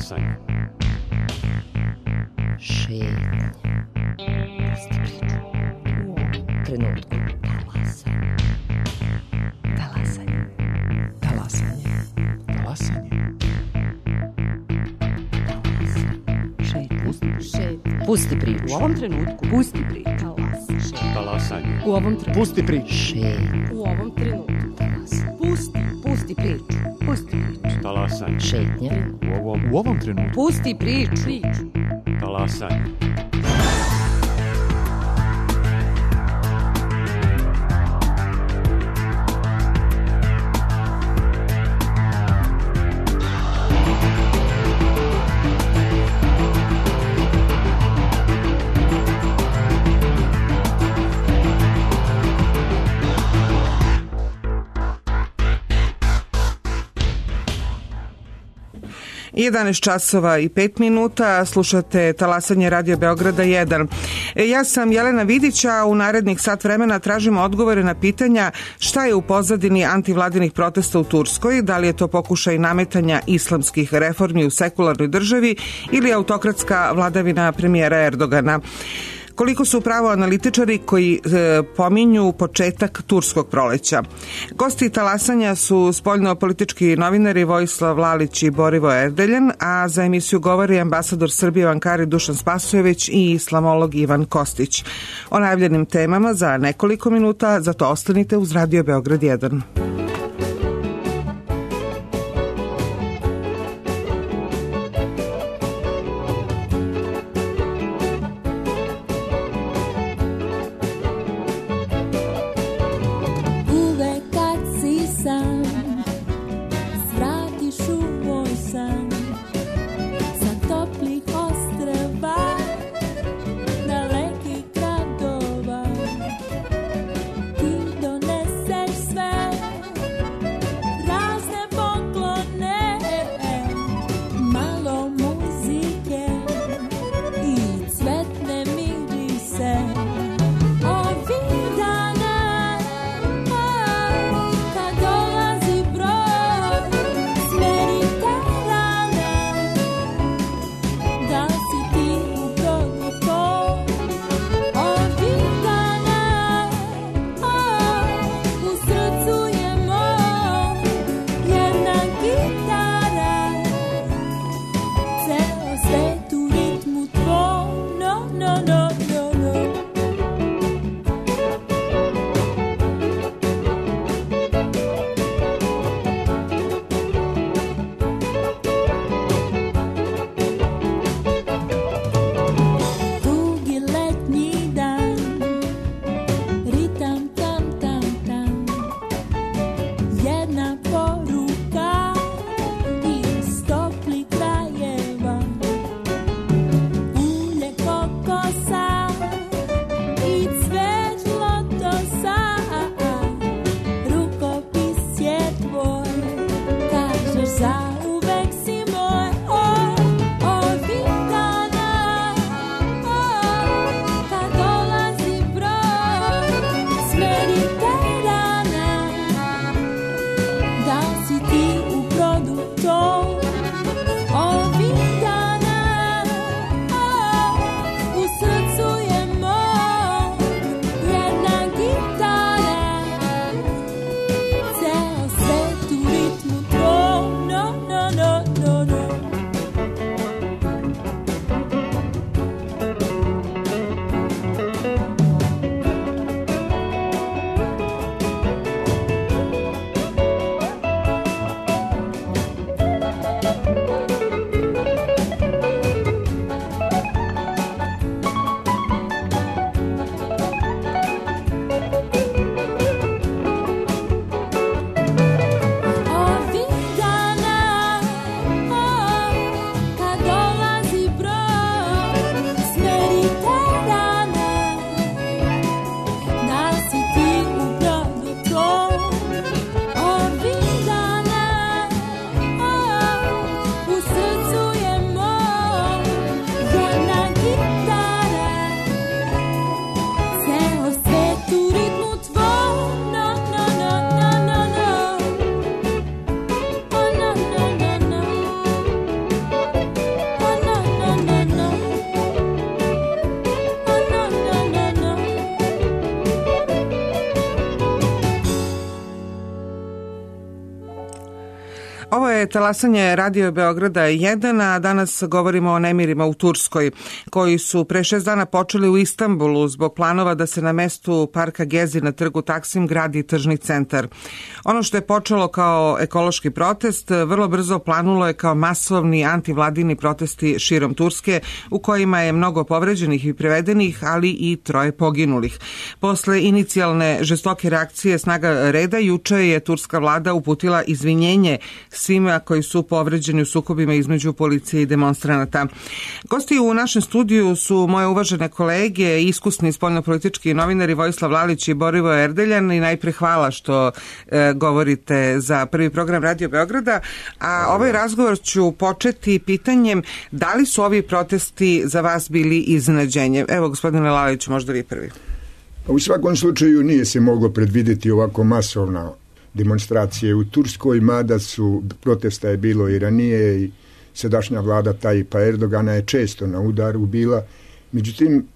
Talasanje. Šetnja. Pusti priču. U ovom trenutku. Talasanje. Talasanje. Talasanje. Talasanje. Šetnja. Šet. Pusti priču. U ovom trenutku. Pusti priču. Talas. Šet. Talasanje. U ovom trenutku. Pusti priču. Šetnja. U ovom trenutku. Talasanje. Pusti. Pusti priču. Pusti priču. Talasanje. Šetnja. U ovom U ovom trenutku. Pusti priču. Talasanje. 11 časova i 5 minuta, slušate Talasanje Radio Beograda 1. E, Ja sam Jelena Vidića, a u narednih sat vremena tražimo odgovore na pitanja šta je u pozadini antivladinih protesta u Turskoj, da li je to pokušaj nametanja islamskih reformi u sekularnoj državi ili autokratska vladavina premijera Erdogana. Koliko su pravo analitičari koji e, pominju početak turskog proleća. Gosti talasanja su spoljno-politički novinari Vojislav Lalić i Borivo Erdeljan, a za emisiju govori ambasador Srbije u Ankari Dušan Spasojević i islamolog Ivan Kostić. O najavljenim temama za nekoliko minuta, zato ostanite uz Radio Beograd 1. je talasanje Radio Beograda 1, a danas govorimo o nemirima u Turskoj, koji su pre šest dana počeli u Istanbulu zbog planova da se na mestu parka Gezi na trgu Taksim gradi tržni centar. Ono što je počelo kao ekološki protest, vrlo brzo planulo je kao masovni antivladini protesti širom Turske, u kojima je mnogo povređenih i prevedenih, ali i troje poginulih. Posle inicijalne žestoke reakcije snaga reda, juče je turska vlada uputila izvinjenje svima koji su povređeni u sukobima između policije i demonstranata. Gosti u našem studiju su moje uvažene kolege, iskusni spoljnopolitički novinari Vojislav Lalić i Borivo Erdeljan i najpre hvala što e, govorite za prvi program Radio Beograda, a ovaj razgovor ću početi pitanjem da li su ovi protesti za vas bili iznenađenje? Evo, gospodine Lalić, možda vi prvi. U svakom slučaju nije se moglo predvideti ovako masovna demonstracije u Turskoj, mada su protesta je bilo i ranije i sadašnja vlada Tajipa Erdogana je često na udaru bila. Međutim,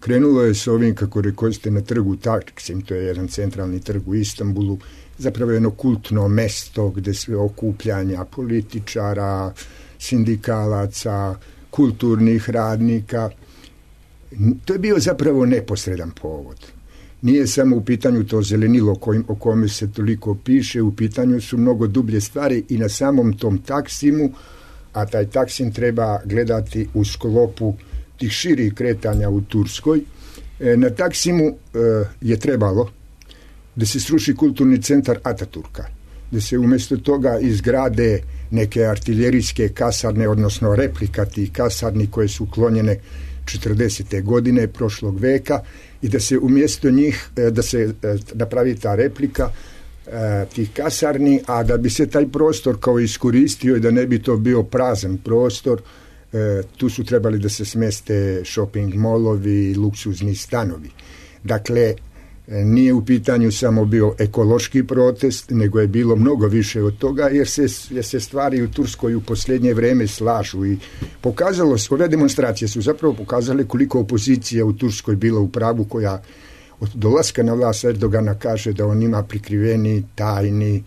krenulo je s ovim, kako rekoste, na trgu Taksim, to je jedan centralni trg u Istanbulu, zapravo jedno kultno mesto gde sve okupljanja političara, sindikalaca, kulturnih radnika. To je bio zapravo neposredan povod nije samo u pitanju to zelenilo kojim, o kome se toliko piše, u pitanju su mnogo dublje stvari i na samom tom taksimu, a taj taksim treba gledati u sklopu tih širih kretanja u Turskoj. E, na taksimu e, je trebalo da se sruši kulturni centar Ataturka, da se umesto toga izgrade neke artiljerijske kasarne, odnosno replika tih kasarni koje su uklonjene 40. godine prošlog veka i da se umjesto njih, e, da se e, napravi ta replika e, tih kasarni, a da bi se taj prostor kao iskoristio i da ne bi to bio prazan prostor, tu su trebali da se smeste shopping molovi, luksuzni stanovi. Dakle, nije u pitanju samo bio ekološki protest, nego je bilo mnogo više od toga, jer se, jer se stvari u Turskoj u posljednje vreme slažu i pokazalo se, ove demonstracije su zapravo pokazale koliko opozicija u Turskoj bila u pravu koja od dolaska na vlast Erdogana kaže da on ima prikriveni tajni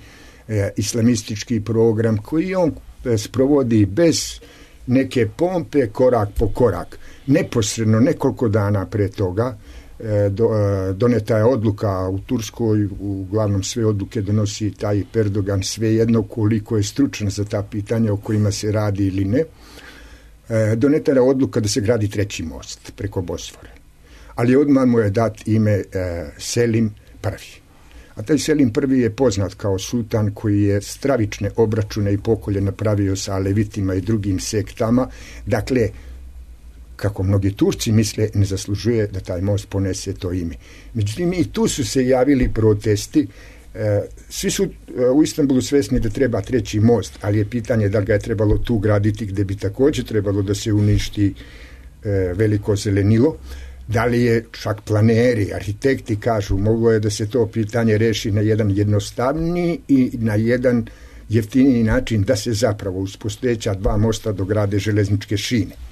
e, islamistički program koji on e, sprovodi bez neke pompe korak po korak. Neposredno nekoliko dana pre toga do, e, doneta je odluka u Turskoj, uglavnom sve odluke donosi taj Perdogan, sve jedno koliko je stručan za ta pitanja o kojima se radi ili ne. E, doneta je odluka da se gradi treći most preko Bosfore. Ali odmah mu je dat ime Selim prvi. A taj Selim prvi je poznat kao sultan koji je stravične obračune i pokolje napravio sa alevitima i drugim sektama. Dakle, kako mnogi Turci misle, ne zaslužuje da taj most ponese to ime. Međutim, i tu su se javili protesti, e, svi su e, u Istanbulu svesni da treba treći most, ali je pitanje da ga je trebalo tu graditi gde bi takođe trebalo da se uništi e, veliko zelenilo, da li je čak planeri, arhitekti kažu, moglo je da se to pitanje reši na jedan jednostavniji i na jedan jeftiniji način da se zapravo uz postojeća dva mosta dograde železničke šine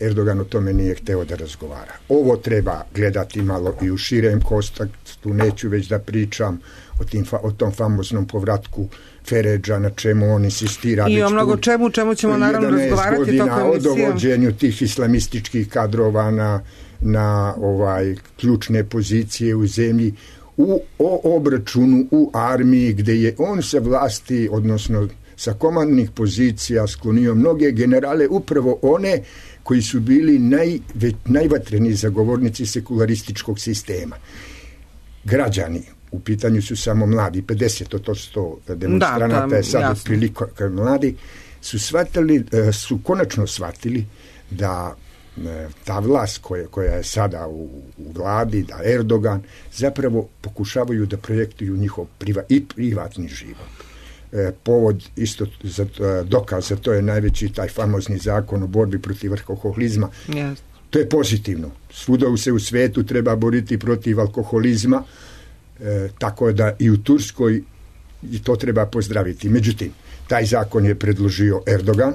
Erdogan o tome nije hteo da razgovara. Ovo treba gledati malo i u širem kontaktu, neću već da pričam o, tim, o tom famoznom povratku Feređa, na čemu on insistira. I o mnogo čemu, čemu ćemo naravno razgovarati tokom emisije. o dovođenju tih islamističkih kadrova na, na ovaj ključne pozicije u zemlji, u o obračunu u armiji gde je on sa vlasti, odnosno sa komandnih pozicija sklonio mnoge generale, upravo one koji su bili naj, najvatreni zagovornici sekularističkog sistema. Građani, u pitanju su samo mladi, 50 od 100 demonstranata da, je sad otprilike mladi, su shvatili, e, su konačno shvatili da e, ta vlast koja, koja je sada u, u vladi, da Erdogan, zapravo pokušavaju da projektuju njihov priva, i privatni život povod isto za e, dokaz za to je najveći taj famozni zakon o borbi protiv alkoholizma. Yes. To je pozitivno. Svuda se u svetu treba boriti protiv alkoholizma, e, tako da i u Turskoj i to treba pozdraviti. Međutim, taj zakon je predložio Erdogan,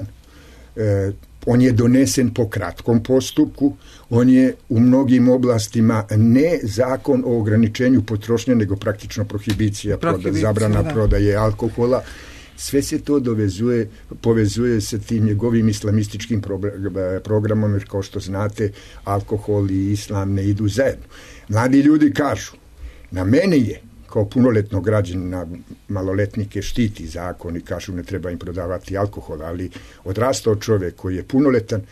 e, on je donesen po kratkom postupku, on je u mnogim oblastima ne zakon o ograničenju potrošnje, nego praktično prohibicija, prohibicija proda, zabrana da. prodaje alkohola. sve se to dovezuje, povezuje sa tim njegovim islamističkim programom, jer kao što znate, alkohol i islam ne idu zajedno. Mladi ljudi kažu, na mene je, kao punoletno građanina maloletnike štiti zakon i kažu ne treba im prodavati alkohol, ali odrastao čovek koji je punoletan,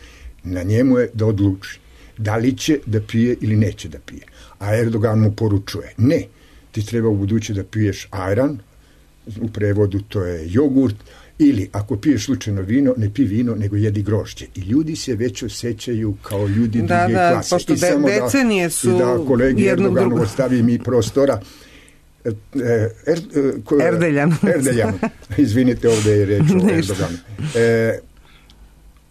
na njemu je da odluči da li će da pije ili neće da pije. A Erdogan mu poručuje, ne, ti treba u buduće da piješ ajran, u prevodu to je jogurt, ili ako piješ slučajno vino, ne pi vino, nego jedi grožđe. I ljudi se već osjećaju kao ljudi da, druge da, klase. Pošto I samo de, decenije su I da kolegi Erdoganu ostavi mi prostora, Er, er, ko, Erdeljan. Erdeljan. Izvinite, ovde je reč o Erdoganu. E,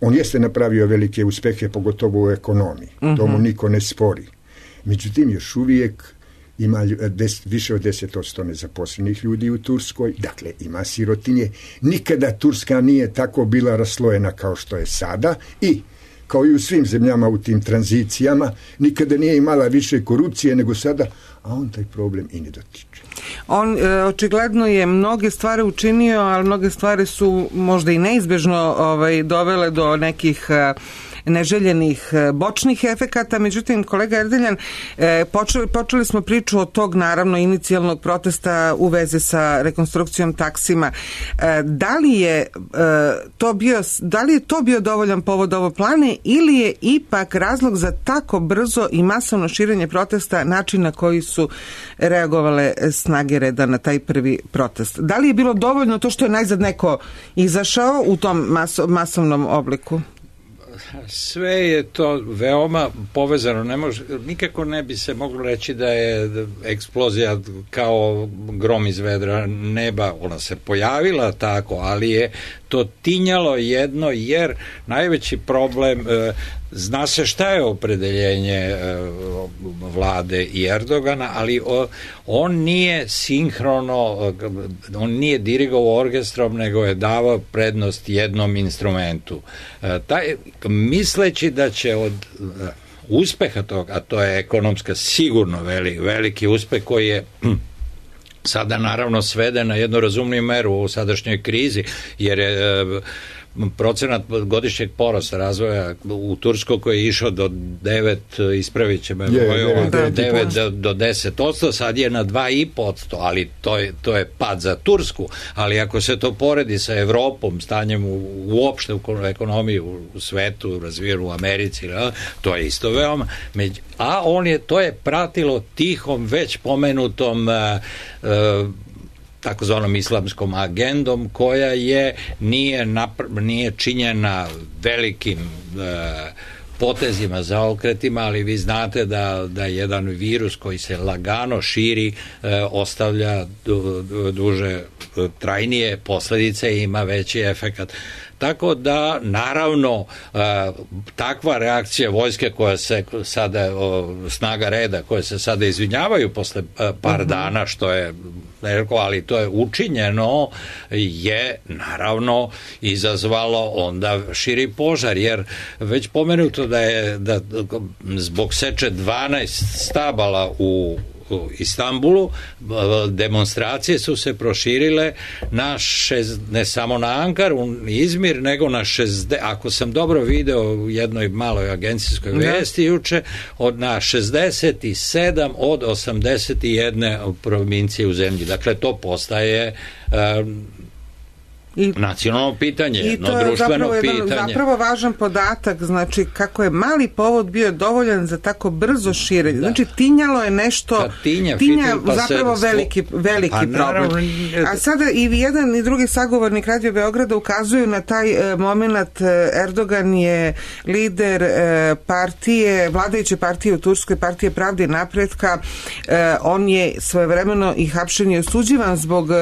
on jeste napravio velike uspehe, pogotovo u ekonomiji. Uh -huh. To mu niko ne spori. Međutim, još uvijek ima des, više od 10% nezaposlenih ljudi u Turskoj, dakle ima sirotinje. Nikada Turska nije tako bila raslojena kao što je sada i kao i u svim zemljama u tim tranzicijama, nikada nije imala više korupcije nego sada, a on taj problem i ne dotiče. On e, očigledno je mnoge stvari učinio, ali mnoge stvari su možda i neizbežno ovaj, dovele do nekih e, neželjenih e, bočnih efekata. Međutim, kolega Erdeljan, e, počeli, počeli smo priču od tog, naravno, inicijalnog protesta u veze sa rekonstrukcijom taksima. E, da li je to bio, da li je to bio dovoljan povod ovo plane ili je ipak razlog za tako brzo i masovno širenje protesta način na koji su reagovale snage reda na taj prvi protest? Da li je bilo dovoljno to što je najzad neko izašao u tom maso, masovnom obliku? Sve je to veoma povezano. Ne može, nikako ne bi se moglo reći da je eksplozija kao grom iz vedra neba. Ona se pojavila tako, ali je to tinjalo jedno jer najveći problem e, zna se šta je opredeljenje e, vlade i Erdogana, ali on nije sinhrono, on nije dirigovao orkestrom, nego je davao prednost jednom instrumentu. E, taj, misleći da će od uspeha toga, a to je ekonomska sigurno veli, veliki uspeh koji je sada naravno svede na jednu razumniju meru u sadašnjoj krizi, jer je procenat godišnjeg porasta razvoja u Turskoj koji je išao do 9, ispravit će me je, je, da, 9 do, do 10%, sad je na 2,5%, ali to je, to je pad za Tursku, ali ako se to poredi sa Evropom, stanjem u, uopšte u ekonomiji u, u svetu, razvijenu u Americi, to je isto veoma, među, a on je, to je pratilo tihom već pomenutom uh, uh, takozvanom islamskom agendom koja je nije, napr nije činjena velikim e, potezima, zaokretima, ali vi znate da, da jedan virus koji se lagano širi e, ostavlja du, du, duže e, trajnije posledice i ima veći efekat. Tako da, naravno, e, takva reakcija vojske koja se sada, snaga reda, koje se sada izvinjavaju posle e, par mhm. dana, što je rekao, ali to je učinjeno, je naravno izazvalo onda širi požar, jer već pomenuto da je da zbog seče 12 stabala u u Istanbulu demonstracije su se proširile na šez, ne samo na Ankar, u Izmir, nego na 60, ako sam dobro video u jednoj maloj agencijskoj vesti juče, od na 67 od 81 provincije u zemlji. Dakle, to postaje um, I, nacionalno pitanje, i to je društveno zapravo pitanje. Jedan, zapravo važan podatak, znači kako je mali povod bio dovoljan za tako brzo širenje. Da. Znači tinjalo je nešto, Kad tinja, tinja fitil, pa zapravo se, veliki, veliki a, naravno, problem. A sada i jedan i drugi sagovornik Radio Beograda ukazuju na taj e, moment e, Erdogan je lider e, partije, vladajuće partije u Turskoj, partije pravde i napretka. E, on je svojevremeno i hapšen je osuđivan zbog e,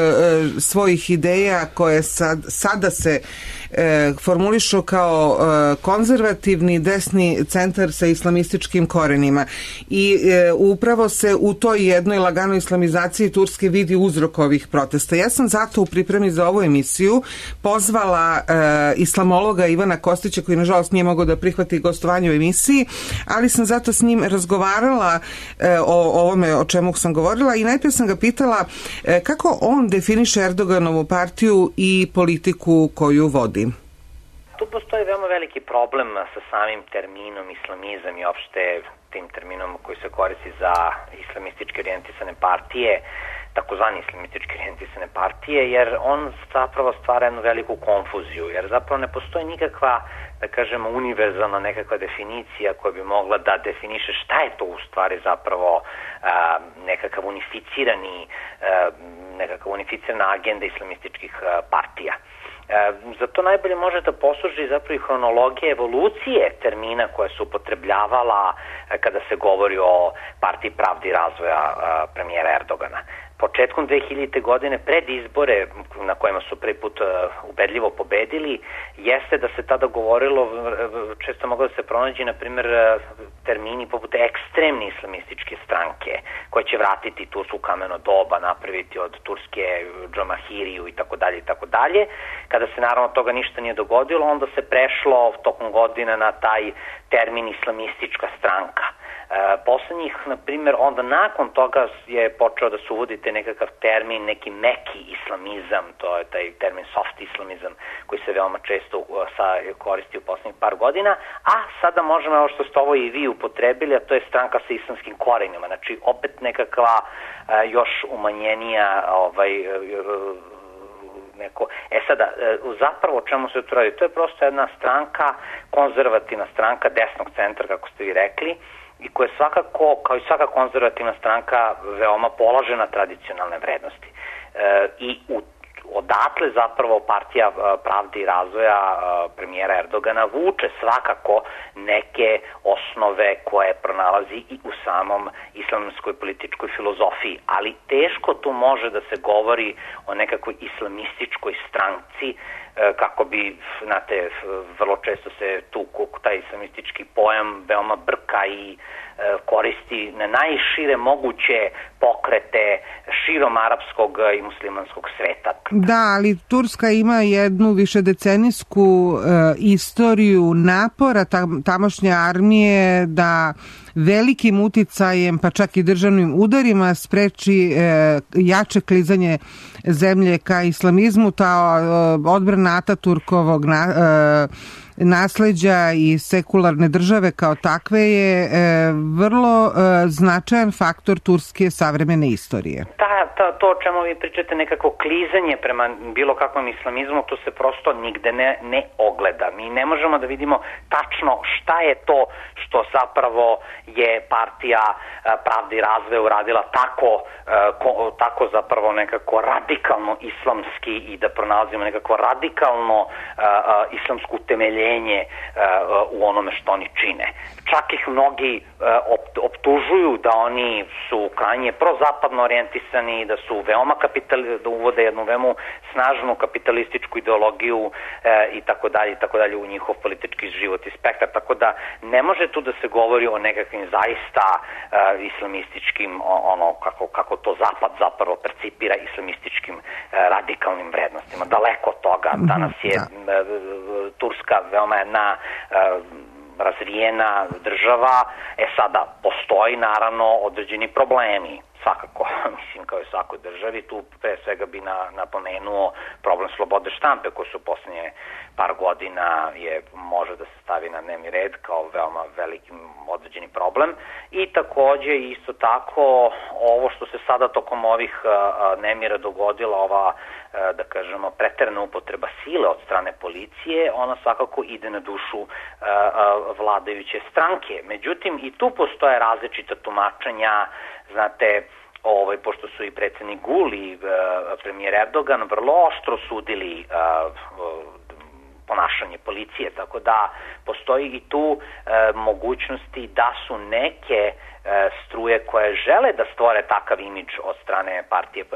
svojih ideja koje sad, sada se e, formulišu kao e, konzervativni desni centar sa islamističkim korenima i e, upravo se u toj jednoj laganoj islamizaciji Turske vidi uzrok ovih protesta. Ja sam zato u pripremi za ovu emisiju pozvala e, islamologa Ivana Kostića koji nažalost nije mogao da prihvati gostovanje u emisiji, ali sam zato s njim razgovarala e, o ovome o čemu sam govorila i najprije sam ga pitala e, kako on definiše Erdoganovu partiju i politiku koju vodi. Tu postoji veoma veliki problem sa samim terminom islamizam i opšte tim terminom koji se koristi za islamistički orijentisane partije, takozvani islamistički orijentisane partije, jer on zapravo stvara jednu veliku konfuziju, jer zapravo ne postoji nikakva, da kažemo, univerzalna nekakva definicija koja bi mogla da definiše šta je to u stvari zapravo a, nekakav unificirani, a, nekakav unificirana agenda islamističkih a, partija. E, za to najbolje može da posluži zapravo i hronologija evolucije termina koja se upotrebljavala e, kada se govori o partiji pravdi razvoja e, premijera Erdogana početkom 2000. godine pred izbore na kojima su prvi put ubedljivo pobedili jeste da se tada govorilo često moglo da se pronađe na primjer termini poput ekstremne islamističke stranke koje će vratiti Tursku kameno doba napraviti od Turske Džamahiriju i tako dalje i tako dalje kada se naravno toga ništa nije dogodilo onda se prešlo tokom godina na taj termin islamistička stranka E, poslednjih, na primjer, onda nakon toga je počeo da se uvodite nekakav termin, neki meki islamizam, to je taj termin soft islamizam koji se veoma često uh, sa, koristi u poslednjih par godina, a sada možemo, evo što ste ovo i vi upotrebili, a to je stranka sa islamskim korenima, znači opet nekakva uh, još umanjenija ovaj, neko... E sada, zapravo čemu se to radi? To je prosto jedna stranka, konzervativna stranka desnog centra, kako ste vi rekli, i koja svakako, kao i svaka konzervativna stranka, veoma položena tradicionalne vrednosti. E, I u odatle zapravo partija e, pravde i razvoja e, premijera Erdogana vuče svakako neke osnove koje pronalazi i u samom islamskoj političkoj filozofiji, ali teško tu može da se govori o nekakvoj islamističkoj stranci kako bi, znate, vrlo često se tu taj islamistički pojam veoma brka i e, koristi na najšire moguće pokrete širom arapskog i muslimanskog sveta. Da, ali Turska ima jednu višedecenijsku e, istoriju napora tam, tamošnje armije da velikim uticajem, pa čak i državnim udarima spreči e, jače klizanje zemlje ka islamizmu, ta e, odbrana Ataturkovog na, e, nasleđa i sekularne države kao takve je e, vrlo e, značajan faktor turske savremene istorije. Ta, ta, to o čemu vi pričate, nekako klizanje prema bilo kakvom islamizmu, to se prosto nigde ne, ne ogleda. Mi ne možemo da vidimo tačno šta je to što zapravo je partija e, pravde i razvoja uradila tako, ko, tako zapravo nekako radikalno islamski i da pronalazimo nekako radikalno islamsku temelje poverenje uh, u onome što oni čine. Čak ih mnogi optužuju da oni su krajnje prozapadno orijentisani, da su veoma kapitali, da uvode jednu veoma snažnu kapitalističku ideologiju uh, i tako dalje i tako dalje u njihov politički život i spektar, tako da ne može tu da se govori o nekakvim zaista uh, islamističkim ono kako kako to zapad zapravo percipira islamističkim uh, radikalnim vrednostima. Daleko od toga. Mhm, Danas je da. Turska veoma jedna uh, razvijena država, e sada postoji naravno određeni problemi svakako, mislim kao i svakoj državi, tu pre svega bi na, napomenuo problem slobode štampe koji su poslednje par godina je može da se stavi na dnevni red kao veoma veliki određeni problem. I takođe isto tako ovo što se sada tokom ovih nemira dogodila ova da kažemo preterna upotreba sile od strane policije ona svakako ide na dušu vladajuće stranke. Međutim i tu postoje različita tumačenja znate ovaj, pošto su i predsednik Gul i uh, premijer Erdogan vrlo oštro sudili uh, ponašanje policije, tako da postoji i tu e, mogućnosti da su neke struje koje žele da stvore takav imidž od strane partije e,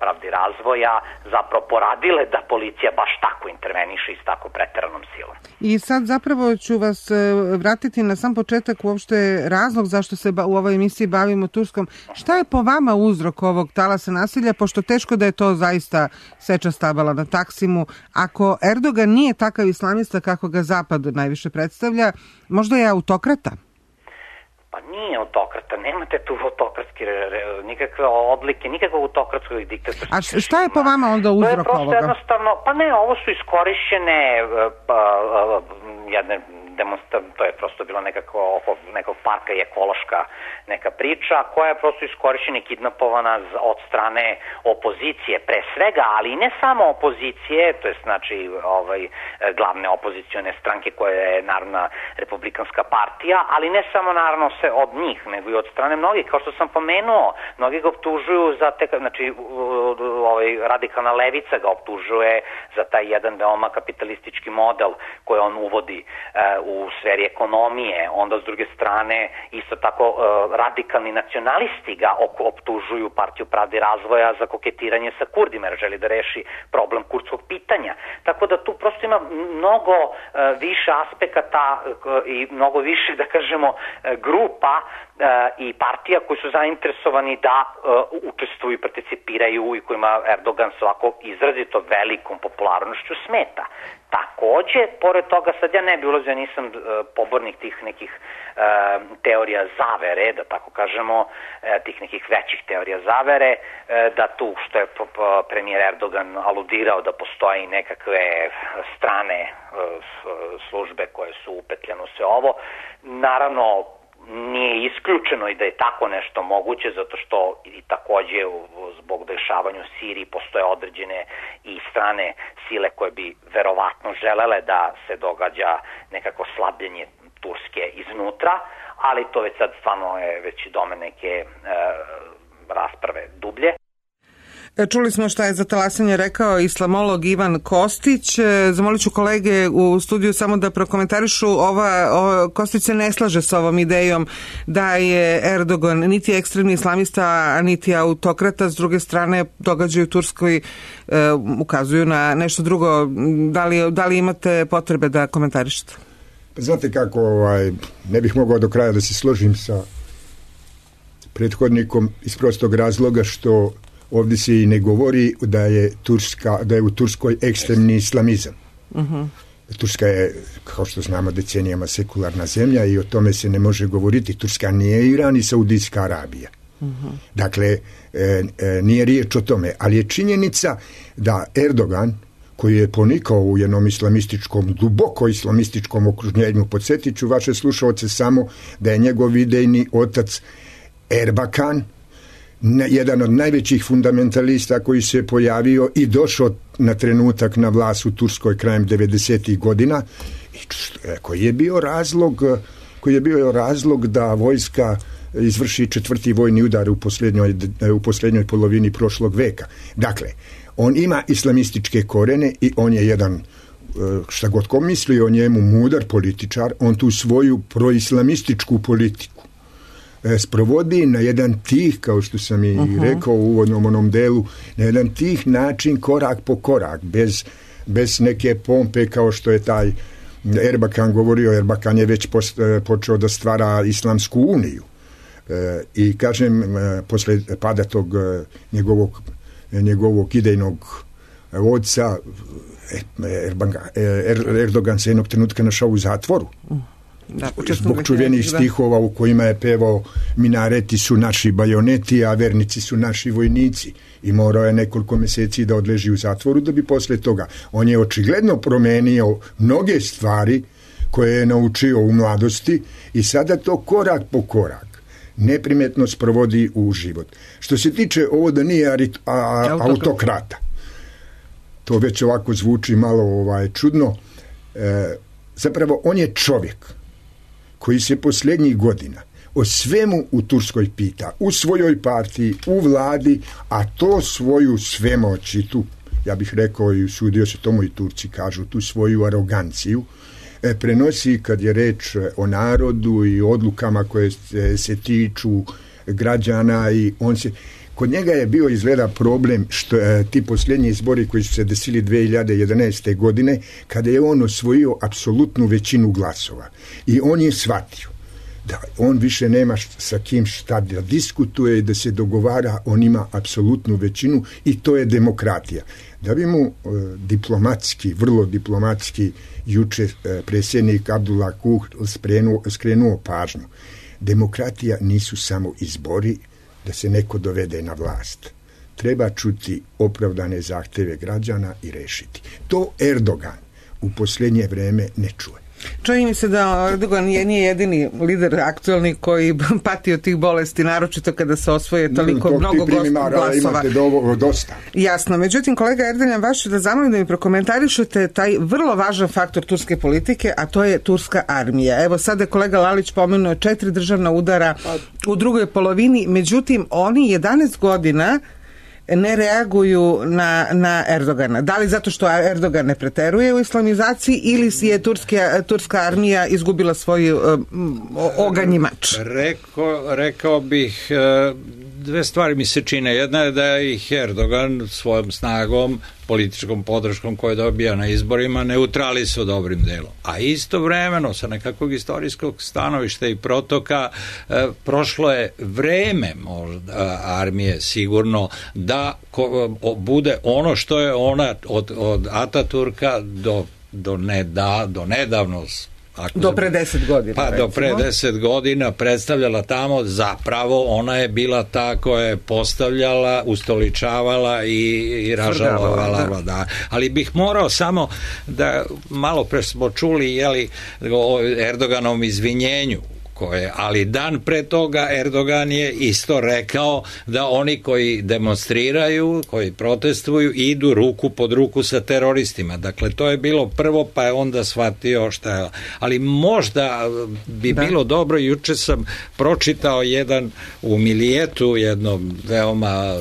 pravdi razvoja zapravo poradile da policija baš tako interveniše i s tako preteranom silom. I sad zapravo ću vas e, vratiti na sam početak uopšte razlog zašto se u ovoj emisiji bavimo Turskom. Šta je po vama uzrok ovog talasa nasilja, pošto teško da je to zaista seča stabala na Taksimu. Ako Erdogan nije takav islamista kako ga Zapad najviše predstavlja, možda je autokrata? Pa nije autokrata, nemate tu autokratske re- re- nikakve odlike, nikakvog autokratskog diktatorskog A šta je po vama onda To je uzrok prosto ovoga? jednostavno, pa ne, ovo su iskorišćene e, pa, e, jedne demonstra, to je prosto bilo nekako oko nekog parka i ekološka neka priča koja je prosto iskorišćena i kidnapovana od strane opozicije pre svega, ali i ne samo opozicije, to je znači ovaj, glavne opozicione stranke koje je Narodna republikanska partija, ali ne samo naravno se od njih, nego i od strane mnogih, kao što sam pomenuo, mnogi ga optužuju za te, znači ovaj, radikalna levica ga optužuje za taj jedan veoma kapitalistički model koji on uvodi e, sferi ekonomije, onda s druge strane isto tako e, radikalni nacionalisti ga optužuju partiju pravde razvoja za koketiranje sa Kurdima jer želi da reši problem kurdskog pitanja. Tako da tu prosto ima mnogo e, više aspekata e, i mnogo više, da kažemo, e, grupa i partija koji su zainteresovani da e, učestvuju i participiraju i kojima Erdogan s ovako izrazito velikom popularnošću smeta. Takođe, pored toga, sad ja ne bi ulazio, nisam e, pobornik tih nekih e, teorija zavere, da tako kažemo, tih nekih većih teorija zavere, da tu što je premijer Erdogan aludirao da postoji nekakve strane službe koje su upetljene u sve ovo, naravno nije isključeno i da je tako nešto moguće zato što i takođe zbog dešavanja u Siriji postoje određene i strane sile koje bi verovatno želele da se događa nekako slabljenje Turske iznutra, ali to već sad stvarno je već domen neke e, rasprave dublje. E, Čuli smo šta je za talasanje rekao islamolog Ivan Kostić. E, Zamolit ću kolege u studiju samo da prokomentarišu. Ova, ova, Kostić se ne slaže sa ovom idejom da je Erdogan niti ekstremni islamista, niti autokrata. S druge strane, događaju u Turskoj e, ukazuju na nešto drugo. Da li, da li imate potrebe da komentarišete? Pa znate kako, ovaj, ne bih mogao do kraja da se složim sa prethodnikom iz prostog razloga što ovdje se i ne govori da je Turska, da je u Turskoj ekstremni islamizam. Turska je, kao što znamo, decenijama sekularna zemlja i o tome se ne može govoriti. Turska nije Iran i Saudijska Arabija. Dakle, e, e, nije riječ o tome, ali je činjenica da Erdogan, koji je ponikao u jednom islamističkom, duboko islamističkom okruženju, podsjetit ću vaše slušalce samo da je njegov idejni otac Erbakan, jedan od najvećih fundamentalista koji se pojavio i došao na trenutak na vlast u Turskoj krajem 90. godina i koji je bio razlog koji je bio razlog da vojska izvrši četvrti vojni udar u posljednjoj, u posljednjoj polovini prošlog veka. Dakle, on ima islamističke korene i on je jedan e, šta god ko misli o njemu mudar političar, on tu svoju proislamističku politiku sprovodi na jedan tih, kao što sam i rekao u uvodnom onom delu, na jedan tih način korak po korak, bez, bez neke pompe kao što je taj Erbakan govorio, Erbakan je već post, e, počeo da stvara islamsku uniju. E, I kažem, e, posle pada tog e, njegovog, njegovog idejnog e, e, Er- Erdogan se jednog trenutka našao u zatvoru Da, zbog 2000, čuvenih da. stihova u kojima je pevao minareti su naši bajoneti, a vernici su naši vojnici. I morao je nekoliko meseci da odleži u zatvoru da bi posle toga. On je očigledno promenio mnoge stvari koje je naučio u mladosti i sada to korak po korak neprimetno sprovodi u život. Što se tiče ovo da nije arit, a, a, Autokrat. autokrata, to već ovako zvuči malo ovaj čudno. E, zapravo on je čovjek koji se posljednjih godina o svemu u Turskoj pita, u svojoj partiji, u vladi, a to svoju svemoć i tu, ja bih rekao i usudio se tomu i Turci kažu, tu svoju aroganciju, e, prenosi kad je reč o narodu i odlukama koje se, se tiču građana i on se kod njega je bio izgleda problem što e, ti posljednji izbori koji su se desili 2011. godine kada je on osvojio apsolutnu većinu glasova i on je shvatio da on više nema sa kim šta da diskutuje i da se dogovara, on ima apsolutnu većinu i to je demokratija. Da bi mu e, diplomatski, vrlo diplomatski juče e, predsjednik Abdullah Kuh skrenuo, skrenuo pažnju. Demokratija nisu samo izbori da se neko dovede na vlast. Treba čuti opravdane zahteve građana i rešiti. To Erdogan u posljednje vreme ne čuje. Čini mi se da Erdogan je, nije jedini lider aktualni koji pati od tih bolesti, naročito kada se osvoje toliko Tog mnogo ti primjera glasova. imate dovo, dosta. Jasno, međutim kolega Erdeljan, vaš da zamolim da mi prokomentarišete taj vrlo važan faktor turske politike, a to je turska armija. Evo sada je kolega Lalić pomenuo četiri državna udara u drugoj polovini, međutim oni 11 godina ne reaguju na, na Erdogana. Da li zato što Erdogan ne preteruje u islamizaciji ili je turska, turska armija izgubila svoj um, oganji mač? Rekao, rekao bih e, dve stvari mi se čine. Jedna je da ih Erdogan svojom snagom, političkom podrškom koje dobija na izborima neutralisao dobrim delom. A istovremeno sa nekakvog istorijskog stanovišta i protoka e, prošlo je vreme možda armije sigurno da bude ono što je ona od, od Ataturka do do ne da do nedavno ako Do pre 10 godina. Pa do pre recimo. 10 godina predstavljala tamo, zapravo ona je bila ta koja je postavljala, ustoličavala i, i ražalovala. Svrgavala, Da. Ali bih morao samo da malo pre smo čuli jeli, o Erdoganovom izvinjenju koje, ali dan pre toga Erdogan je isto rekao da oni koji demonstriraju, koji protestuju, idu ruku pod ruku sa teroristima. Dakle, to je bilo prvo, pa je onda shvatio šta je. Ali možda bi Da. bilo dobro, juče sam pročitao jedan u Milijetu, jednom veoma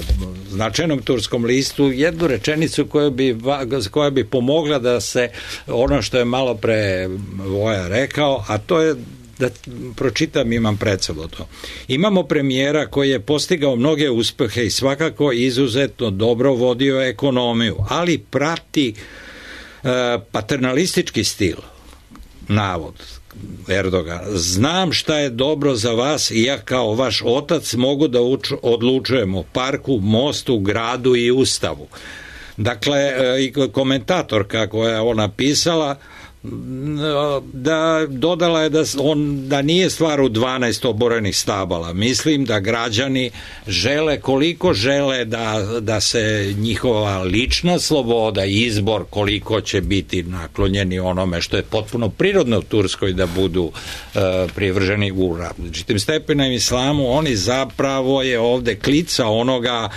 značajnom turskom listu, jednu rečenicu koja bi, koja bi pomogla da se ono što je malo pre Voja rekao, a to je da pročitam, imam pred sobom to. Imamo premijera koji je postigao mnoge uspehe i svakako izuzetno dobro vodio ekonomiju, ali prati e, paternalistički stil, navod Erdogan. Znam šta je dobro za vas i ja kao vaš otac mogu da uču, odlučujem o parku, mostu, gradu i ustavu. Dakle, e, i komentatorka koja je ona pisala, da dodala je da on da nije stvar u 12 oborenih stabala. Mislim da građani žele koliko žele da, da se njihova lična sloboda izbor koliko će biti naklonjeni onome što je potpuno prirodno u Turskoj da budu e, privrženi u različitim stepenom islamu, oni zapravo je ovde klica onoga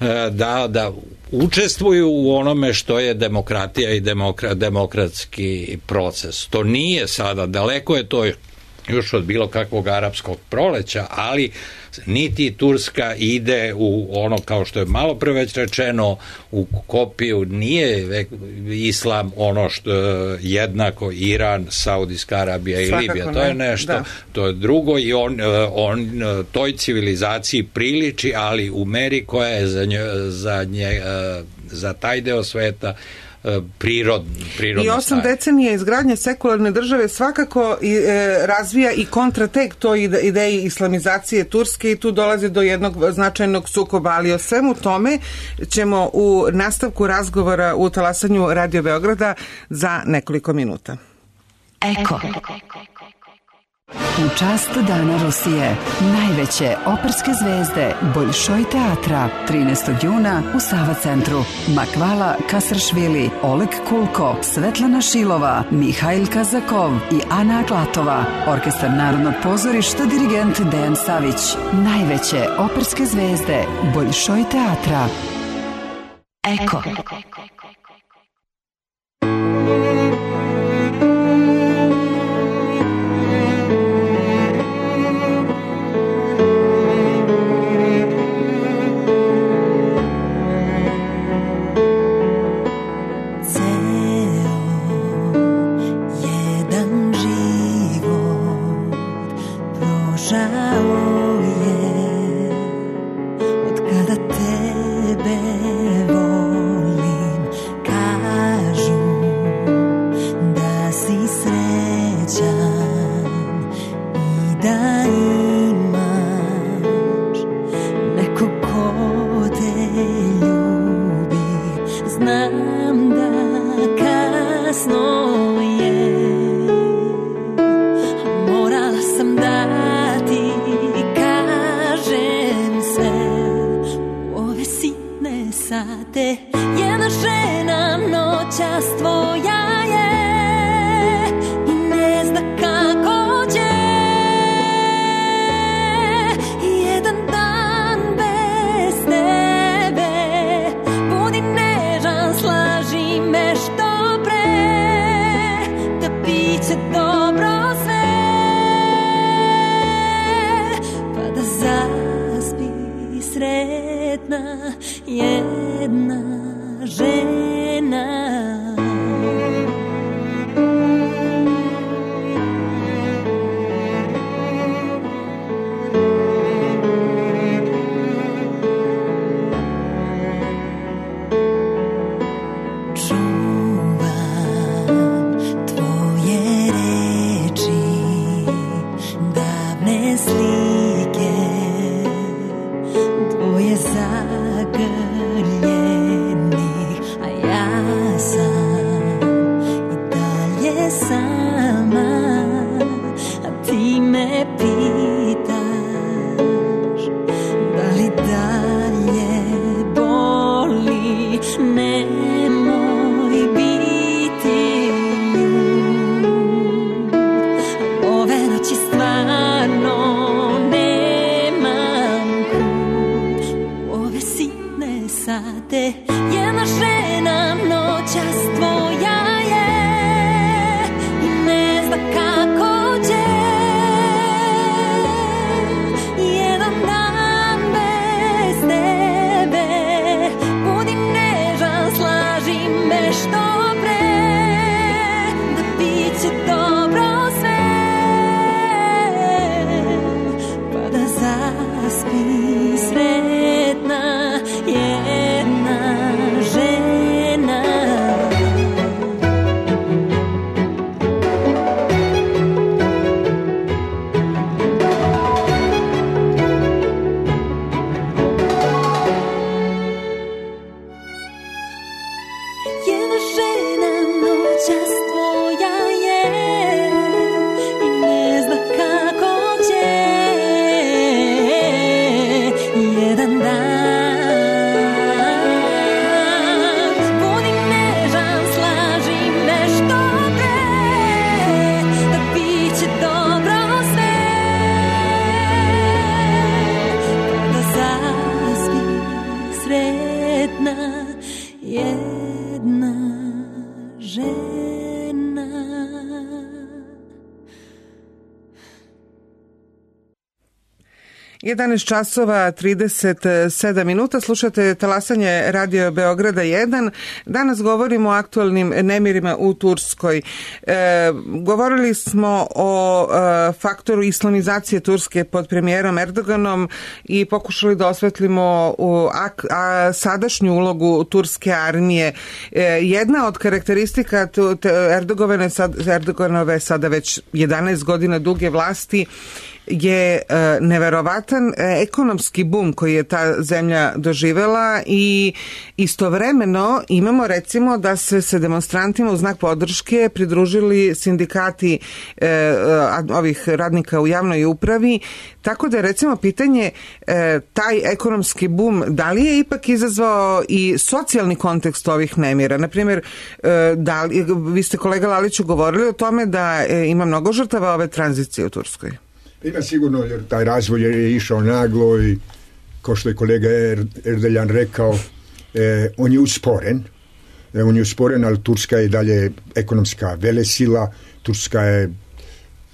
e, da, da učestvuju u onome što je demokratija i demokra, demokratski proces. To nije sada, daleko je to još od bilo kakvog arapskog proleća, ali niti Turska ide u ono kao što je malo pre već rečeno u kopiju nije islam ono što je jednako Iran, Saudijska Arabija i Svakako Libija. To je ne, nešto da. to je drugo i on, e, on e, toj civilizaciji priliči, ali u meri koja je za, nje, za, nje, e, za taj deo sveta prirod, prirodno I osam stanje. decenija izgradnje sekularne države svakako i, e, razvija i kontratek toj ide- ideji islamizacije Turske i tu dolazi do jednog značajnog sukoba, ali o svemu tome ćemo u nastavku razgovora u talasanju Radio Beograda za nekoliko minuta. Eko. U čast Dana Rusije, najveće operske zvezde Boljšoj teatra 13. juna u Sava centru. Makvala Kasršvili, Oleg Kulko, Svetlana Šilova, Mihajl Kazakov i Ana Aglatova. Orkestar Narodnog pozorišta, dirigent Dejan Savić. Najveće operske zvezde Boljšoj teatra. Eko. Ceo body. конкретно, една жена. 11 časova 37 minuta slušate talasanje Radio Beograda 1. Danas govorimo o aktualnim nemirima u Turskoj. E, govorili smo o e, faktoru islamizacije Turske pod premijerom Erdoganom i pokušali da osvetlimo u, a, a, sadašnju ulogu turske armije. E, jedna od karakteristika Erdoganove, sad, Erdoganove sada već 11 godina duge vlasti je e, neverovatan e, ekonomski bum koji je ta zemlja doživela i istovremeno imamo recimo da se se demonstrantima u znak podrške pridružili sindikati e, ovih radnika u javnoj upravi. Tako da recimo pitanje taj ekonomski bum da li je ipak izazvao i socijalni kontekst ovih nemira? Na primjer da li, vi ste kolega Laliću govorili o tome da ima mnogo žrtava ove tranzicije u Turskoj Ima sigurno, jer taj razvoj je išao naglo i kao što je kolega er, Erdeljan rekao, e, on je usporen. E, on je usporen, ali Turska je dalje ekonomska velesila. Turska je,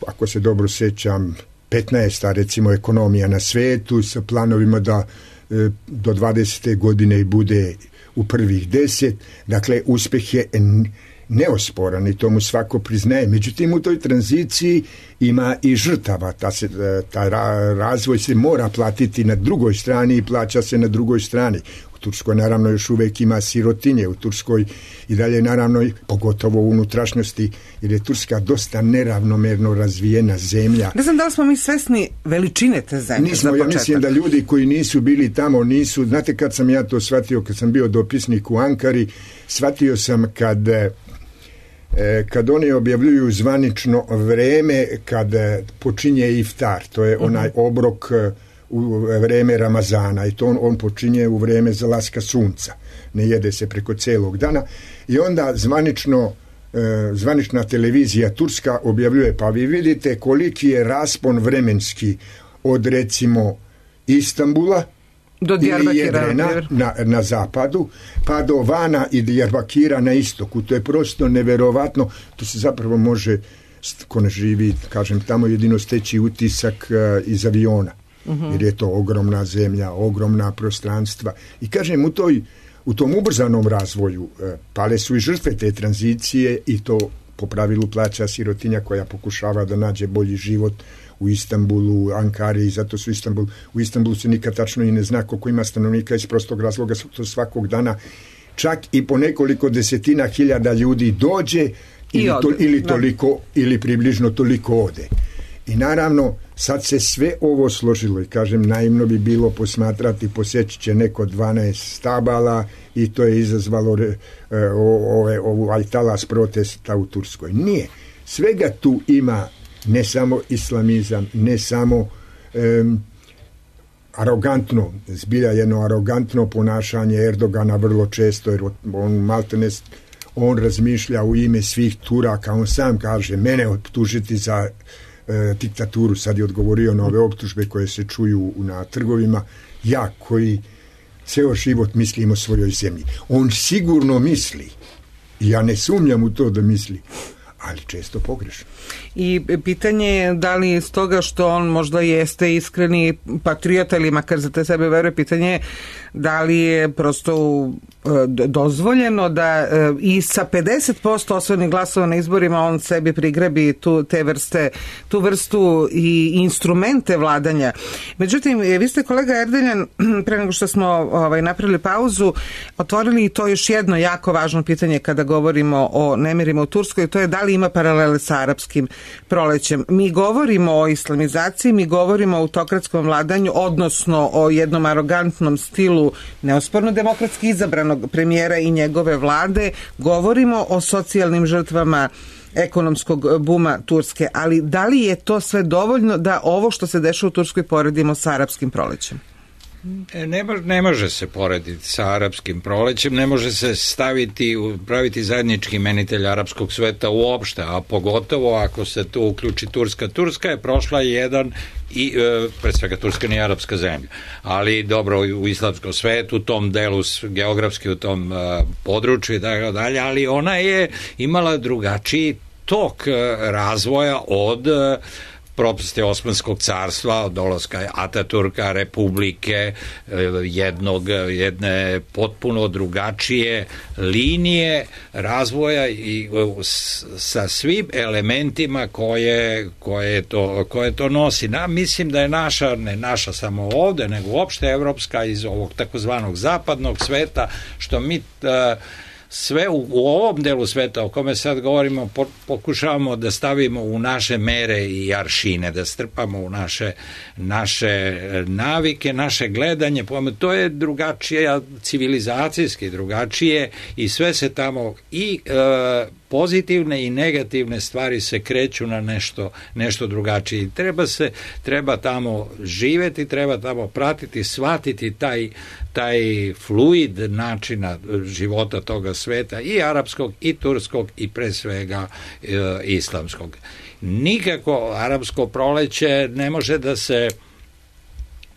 ako se dobro sećam, 15. recimo ekonomija na svetu sa planovima da e, do 20. godine bude u prvih deset. Dakle, uspeh je neosporan i to mu svako priznaje. Međutim, u toj tranziciji ima i žrtava. Ta, se, ta ra- razvoj se mora platiti na drugoj strani i plaća se na drugoj strani. U Turskoj naravno još uvek ima sirotinje, u Turskoj i dalje naravno, pogotovo u unutrašnjosti, jer je Turska dosta neravnomerno razvijena zemlja. Ne znam da li smo mi svesni veličine te zemlje Nismo, ja mislim da ljudi koji nisu bili tamo nisu, znate kad sam ja to shvatio, kad sam bio dopisnik u Ankari, shvatio sam kad kad oni objavljuju zvanično vreme kad e, počinje iftar, to je onaj obrok e, u vreme Ramazana i to on, on počinje u vreme zalaska sunca. Ne jede se preko celog dana i onda zvanično e, zvanična televizija Turska objavljuje pa vi vidite koliki je raspon vremenski od recimo Istambula Do Diyarbakira, na na, na zapadu, pa do Vana i Diyarbakira na istoku. To je prosto neverovatno. To se zapravo može, ko ne živi, kažem, tamo jedino steći utisak e, iz aviona. Jer je to ogromna zemlja, ogromna prostranstva. I kažem, u toj u tom ubrzanom razvoju e, pale su i žrtve te tranzicije i to po pravilu plaća sirotinja koja pokušava da nađe bolji život u Istanbulu, u Ankari i zato su Istanbul, u Istanbulu se nikad tačno i ne zna koliko ima stanovnika iz prostog razloga to svakog dana čak i po nekoliko desetina hiljada ljudi dođe ili, to, ili da. toliko ili približno toliko ode. I naravno, sad se sve ovo složilo i kažem, naivno bi bilo posmatrati, posjeći će neko 12 stabala i to je izazvalo re, o- ove, ovu ajtalas protesta u Turskoj. Nije. Svega tu ima ne samo islamizam, ne samo em, arogantno, zbilja jedno arogantno ponašanje Erdogana vrlo često, jer on maltene on razmišlja u ime svih Turaka, on sam kaže mene optužiti za e, diktaturu, sad je odgovorio na ove optužbe koje se čuju na trgovima, ja koji ceo život mislim o svojoj zemlji. On sigurno misli, ja ne sumnjam u to da misli, ali često pogrešno. I pitanje je da li iz toga što on možda jeste iskreni patriota ili makar za te sebe veruje, pitanje je da li je prosto e, dozvoljeno da e, i sa 50% osvojenih glasova na izborima on sebi prigrebi tu, te vrste, tu vrstu i instrumente vladanja. Međutim, e, vi ste kolega Erdeljan, pre nego što smo ovaj, napravili pauzu, otvorili i to još jedno jako važno pitanje kada govorimo o nemirima u Turskoj, to je da li ima paralele sa arapskim prolećem. Mi govorimo o islamizaciji, mi govorimo o autokratskom vladanju, odnosno o jednom arogantnom stilu neosporno demokratski izabranog premijera i njegove vlade, govorimo o socijalnim žrtvama ekonomskog buma Turske, ali da li je to sve dovoljno da ovo što se dešava u Turskoj poredimo sa arapskim prolećem? E, Ne, mo- ne može se porediti sa arapskim prolećem, ne može se staviti, praviti zajednički imenitelj arapskog sveta uopšte, a pogotovo ako se tu uključi Turska. Turska je prošla jedan i e, pre svega Turska nije arapska zemlja, ali dobro u islamskom svetu, u tom delu geografski u tom e, području i tako dalje, ali ona je imala drugačiji tok e, razvoja od e, propasti Osmanskog carstva, od dolaska Ataturka, Republike, e, jednog, jedne potpuno drugačije linije razvoja i e, sa svim elementima koje, koje, to, koje to nosi. Na, mislim da je naša, ne naša samo ovde, nego uopšte evropska iz ovog takozvanog zapadnog sveta, što mi e, sve u, u ovom delu sveta o kome sad govorimo po, pokušavamo da stavimo u naše mere i aršine, da strpamo u naše, naše e, navike, naše gledanje, to je drugačije, civilizacijski drugačije i sve se tamo i e, pozitivne i negativne stvari se kreću na nešto, nešto drugačije. Treba se, treba tamo živeti, treba tamo pratiti, shvatiti taj, taj fluid načina života toga sveta i arapskog i turskog i pre svega e, islamskog. Nikako arapsko proleće ne može da se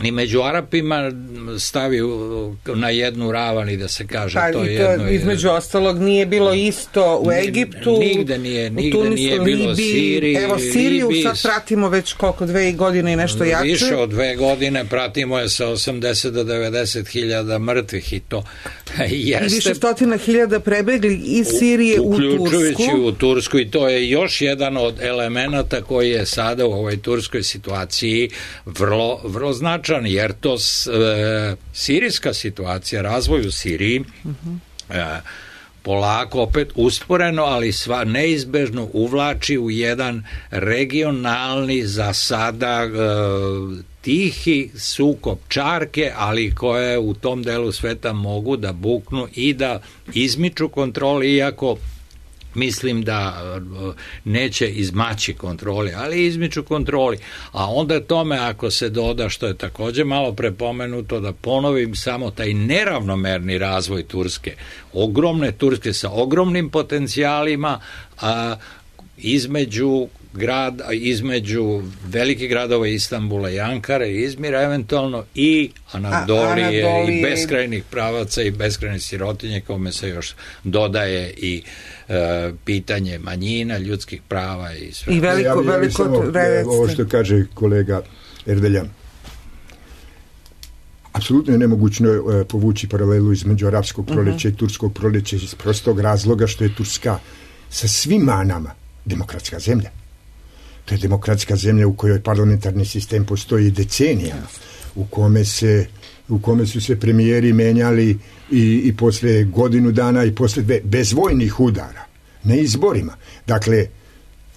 ni među Arapima stavi u- na jednu ravan i da se kaže Pa, to i je to, jedno... između ostalog nije bilo isto u Egiptu, nigde nije- u nigde Tunisu, nije bilo Libiji, Siriji, evo Siriju Libiji. sad pratimo već koliko dve godine i nešto jače. Više od dve godine pratimo je sa 80 do 90 hiljada mrtvih i to I jeste više stotina hiljada prebegli iz Sirije u, uključujući Tursku. u Tursku i to je još jedan od elemenata koji je sada u ovoj turskoj situaciji vrlo, vrlo značajan ključan jer to s, e, sirijska situacija, razvoj u Siriji e, polako opet usporeno, ali sva neizbežno uvlači u jedan regionalni za sada e, tihi sukob čarke, ali koje u tom delu sveta mogu da buknu i da izmiču kontroli, iako mislim da e, neće izmaći kontroli, ali izmiču kontroli. A onda tome ako se doda što je takođe malo prepomenuto da ponovim samo taj neravnomerni razvoj Turske, ogromne Turske sa ogromnim potencijalima, a između grad između velikih gradova Istanbula i Ankara i Izmira eventualno i Anadolije, Anadolije. i beskrajnih pravaca i beskrajnih sirotinje kome se još dodaje i e, pitanje manjina, ljudskih prava i sve. I veliko, ja, bi- ja bi veliko samo, ovo što kaže kolega Erdeljan. Apsolutno je nemogućno e, povući paralelu između arapskog proleća i turskog proleća iz prostog razloga što je Turska sa svim manama demokratska zemlja. To je demokratska zemlja u kojoj parlamentarni sistem postoji decenija, u kome se u kome su se premijeri menjali i, i posle godinu dana i posle dve, bez vojnih udara, na izborima. Dakle,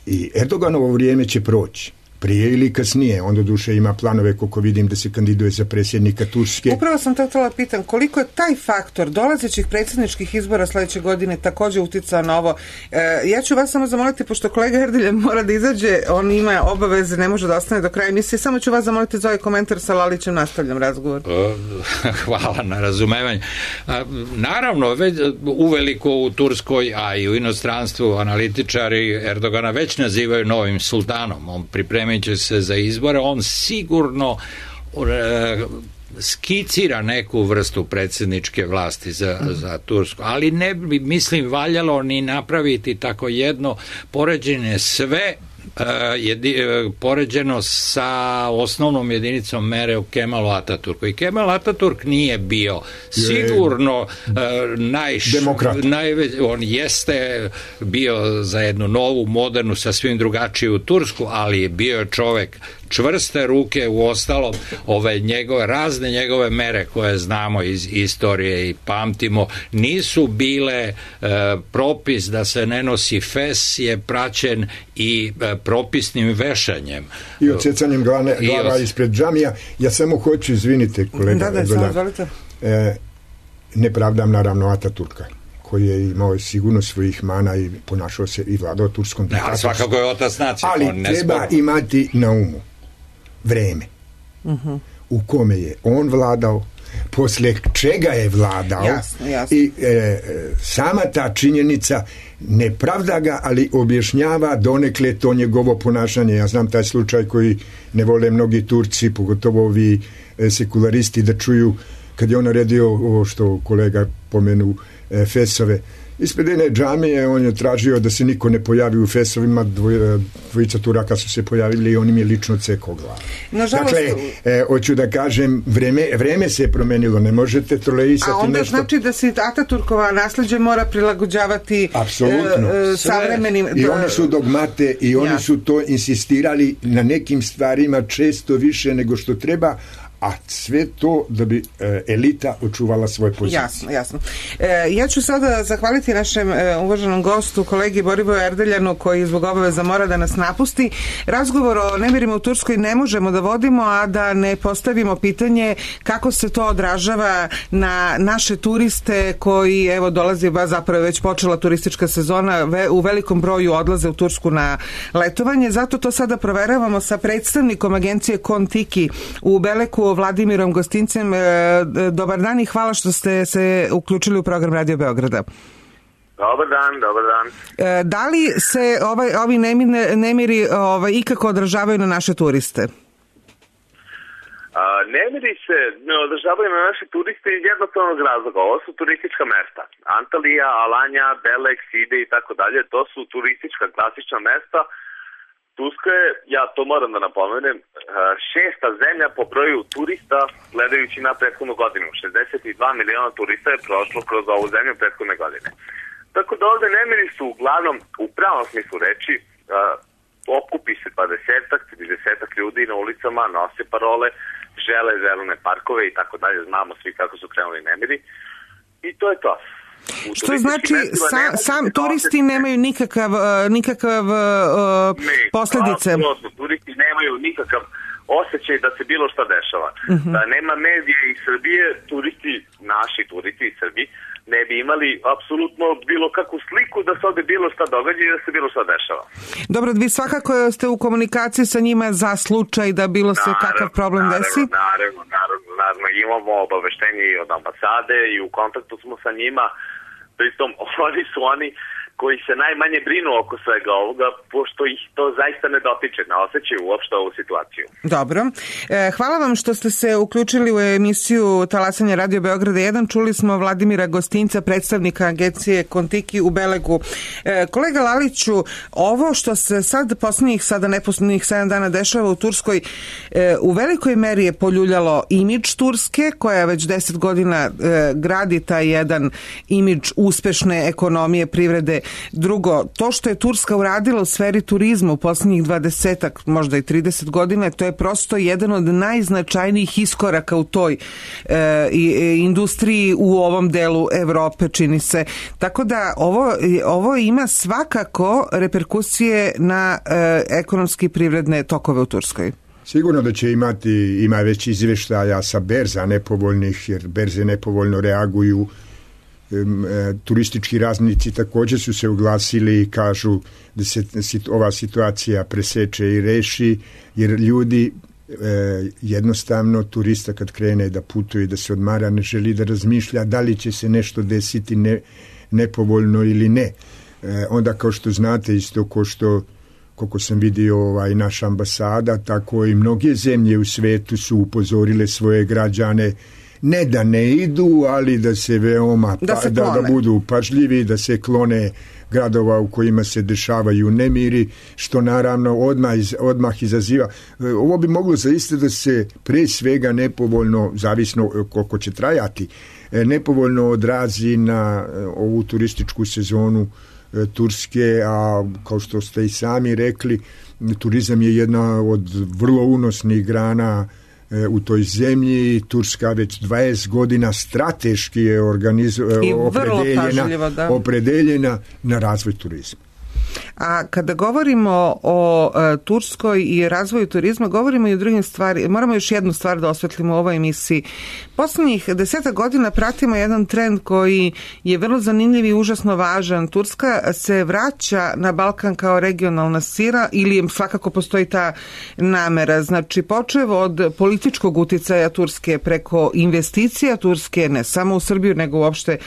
i Erdoganovo vrijeme će proći prije ili kasnije, on do duše ima planove koliko vidim da se kandiduje za predsjednika Turske. Upravo sam to htjela pitan, koliko je taj faktor dolazećih predsjedničkih izbora sledeće godine takođe uticao na ovo? E, ja ću vas samo zamoliti, pošto kolega Erdeljan mora da izađe, on ima obaveze, ne može da ostane do kraja emisije, samo ću vas zamoliti za ovaj komentar sa Lalićem, nastavljam razgovor. E, Hvala na razumevanju. A, Naravno, već uveliko u Turskoj, a i u inostranstvu analitičari Erdogana već nazivaju novim sultanom. On pripremit će se za izbore, on sigurno e, skicira neku vrstu predsjedničke vlasti za, za Tursku, ali ne bi, mislim, valjalo ni napraviti tako jedno poređenje sve Uh, jedi, uh, poređeno sa osnovnom jedinicom mere u Kemalu Ataturku. I Kemal Ataturk nije bio sigurno uh, najš, najveć, on jeste bio za jednu novu, modernu, sasvim drugačiju Tursku, ali je bio čovek čvrste ruke u ostalom ove njegove razne njegove mere koje znamo iz istorije i pamtimo nisu bile e, propis da se ne nosi fes je praćen i e, propisnim vešanjem I I glava od- ispred džamija. Ja samo hoću, izvinite, kolega Da, da, samo e, ne pravdam naravno Ataturka koji je imao sigurno svojih mana i ponašao se i vladao turskom ne, ali diktatorstvom. svakako je otac nacije Ali treba imati na umu vreme u kome je on vladao, posle čega je vladao Jasno, jasno. i e, e, sama ta činjenica ne pravda ga, ali objašnjava donekle to njegovo ponašanje. Ja znam taj slučaj koji ne vole mnogi Turci, pogotovo ovi e, sekularisti da čuju kad je on naredio ovo što kolega pomenu e, Fesove ispred jedne džamije on je tražio da se niko ne pojavi u Fesovima dvoj, dvojica Turaka su se pojavili i on im je lično cekao glavu Nažalost- dakle, e, hoću da kažem vreme, vreme se je promenilo ne možete troleisati A onda nešto znači da se Ataturkova nasleđe mora prilagođavati Apsolutno. e, e, savremenim... I oni su dogmate i oni Jasno. su to insistirali na nekim stvarima često više nego što treba, a sve to da bi e, elita očuvala svoje pozicije. Jasno, jasno. E, ja ću sada zahvaliti našem e, uvaženom gostu, kolegi Borivoju Erdeljanu, koji zbog obaveza mora da nas napusti. Razgovor o nemirima u Turskoj ne možemo da vodimo, a da ne postavimo pitanje kako se to odražava na naše turiste koji, evo, dolazi, ba zapravo već počela turistička sezona, ve, u velikom broju odlaze u Tursku na letovanje. Zato to sada proveravamo sa predstavnikom agencije Kontiki u Beleku, Vladimirom Gostincem. E, dobar dan i hvala što ste se uključili u program Radio Beograda. Dobar dan, dobar dan. E, da li se ovaj, ovi nemine, nemiri ovaj, ikako odražavaju na naše turiste? A, nemiri se ne održavaju na naše turiste iz jednostavnog razloga. Ovo su turistička mesta. Antalija, Alanja, Belek, Side i tako dalje. To su turistička klasična mesta. Turska je, ja to moram da napomenem, a, šesta zemlja po broju turista gledajući na prethodnu godinu. 62 miliona turista je prošlo kroz ovu zemlju prethodne godine. Tako da ovde nemiri su uglavnom, u pravom smislu reči, a, okupi se 20-ak, 30 ljudi na ulicama, nose parole, žele zelene parkove i tako dalje, znamo svi kako su krenuli nemiri. I to je to. Što znači sa, sam turisti nemaju nikakav uh, nikakav uh, Ne, posledice. apsolutno, turisti nemaju nikakav osjećaj da se bilo šta dešava. Mhm. Da nema medije iz Srbije, turisti, naši turisti iz Srbije, ne bi imali apsolutno bilo kakvu sliku da se ovde bilo šta događa i da se bilo šta dešava. Dobro, vi svakako ste u komunikaciji sa njima za slučaj da bilo se kakav problem naravno, desi. Naravno, naravno, naravno, imamo obaveštenje i od ambasade i u kontaktu smo sa njima, pritom oni su oni koji se najmanje brinu oko svega ovoga, pošto ih to zaista ne dotiče, ne osjećaju uopšte ovu situaciju. Dobro. E, hvala vam što ste se uključili u emisiju Talasanje Radio Beograda 1. Čuli smo Vladimira Gostinca, predstavnika agencije Kontiki u Belegu. E, kolega Laliću, ovo što se sad poslednjih, sada neposlednjih 7 dana dešava u Turskoj, e, u velikoj meri je poljuljalo imidž Turske, koja već 10 godina e, gradi taj jedan imidž uspešne ekonomije, privrede. Drugo, to što je Turska uradila u sferi turizma u poslednjih 20 možda i 30 godina, to je prosto jedan od najznačajnijih iskoraka u toj e, e, industriji u ovom delu Evrope, čini se. Tako da ovo, ovo ima svakako reperkusije na e, ekonomski i privredne tokove u Turskoj. Sigurno da će imati, ima već izveštaja sa berza nepovoljnih, jer berze nepovoljno reaguju. E, turistički raznici takođe su se uglasili i kažu da se ova situacija preseče i reši, jer ljudi e, jednostavno turista kad krene da putuje, da se odmara, ne želi da razmišlja da li će se nešto desiti ne, nepovoljno ili ne. E, onda kao što znate isto ko što koliko sam vidio ovaj naša ambasada, tako i mnoge zemlje u svetu su upozorile svoje građane ne da ne idu, ali da se veoma Da se da, da budu pažljivi, da se klone gradova u kojima se dešavaju nemiri, što naravno odmah, iz- odmah izaziva. E, Ovo bi moglo zaista da se pre svega nepovoljno, zavisno koliko će trajati, e, nepovoljno odrazi na e, ovu turističku sezonu Turske, a kao što ste i sami rekli, turizam je jedna od vrlo unosnih grana u toj zemlji. Turska već 20 godina strateški je organizo, pažljivo, opredeljena, da. opredeljena na razvoj turizma. A kada govorimo o e, Turskoj i razvoju turizma, govorimo i o drugim stvari. Moramo još jednu stvar da osvetlimo u ovoj emisiji. Poslednjih deseta godina pratimo jedan trend koji je vrlo zanimljiv i užasno važan. Turska se vraća na Balkan kao regionalna sira ili svakako postoji ta namera. Znači, počev od političkog uticaja Turske preko investicija Turske, ne samo u Srbiju, nego uopšte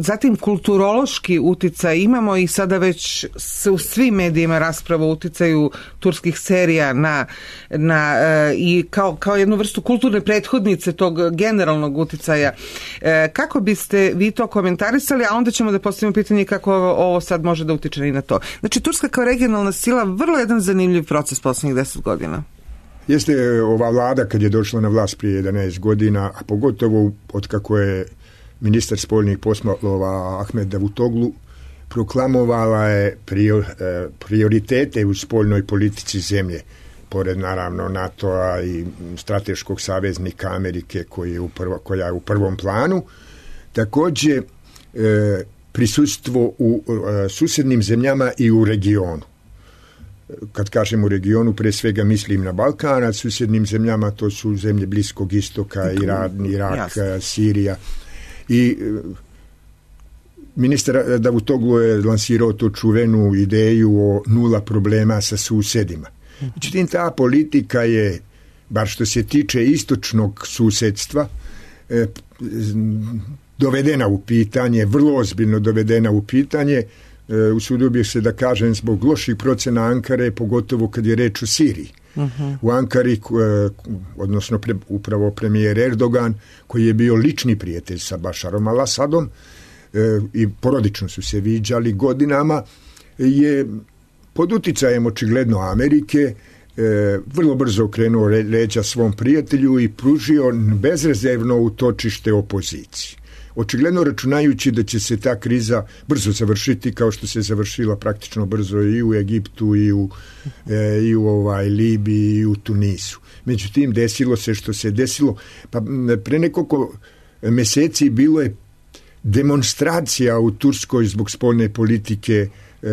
zatim kulturološki uticaj imamo i sada već se u svim medijima rasprava uticaju turskih serija na, na e, i kao, kao jednu vrstu kulturne prethodnice tog generalnog uticaja. E, kako biste vi to komentarisali, a onda ćemo da postavimo pitanje kako ovo, ovo sad može da utiče i na to. Znači, Turska kao regionalna sila, vrlo jedan zanimljiv proces poslednjih deset godina. Jeste e, ova vlada kad je došla na vlast prije 11 godina, a pogotovo od kako je ministar spoljnih poslova Ahmed Davutoglu proklamovala je e, prioritete u spoljnoj politici zemlje pored naravno NATO-a i strateškog saveznika Amerike koji je u prvo, koja je u prvom planu. Takođe, e, prisustvo u e, susednim zemljama i u regionu kad kažem u regionu, pre svega mislim na Balkan, a susjednim zemljama to su zemlje Bliskog istoka, Iran, Irak, Jasno. Sirija. I e, ministar Davutoglu je lansirao tu čuvenu ideju o nula problema sa susedima. Međutim, ta politika je, bar što se tiče istočnog susedstva, e, dovedena u pitanje, vrlo ozbiljno dovedena u pitanje, e, usudio bih se da kažem zbog loših procena Ankare, pogotovo kad je reč o Siriji. U Ankari, k- e, odnosno pre, upravo premijer Erdogan, koji je bio lični prijatelj sa Bašarom al-Asadom e, i porodično su se viđali godinama, je pod uticajem očigledno Amerike e, vrlo brzo okrenuo re- leđa svom prijatelju i pružio bezrezervno utočište opoziciji. Očigledno računajući da će se ta kriza brzo završiti kao što se završila praktično brzo i u Egiptu i u, e, i u ovaj, Libiji i u Tunisu. Međutim, desilo se što se desilo. Pa pre nekoliko meseci bilo je demonstracija u Turskoj zbog spoljne politike e,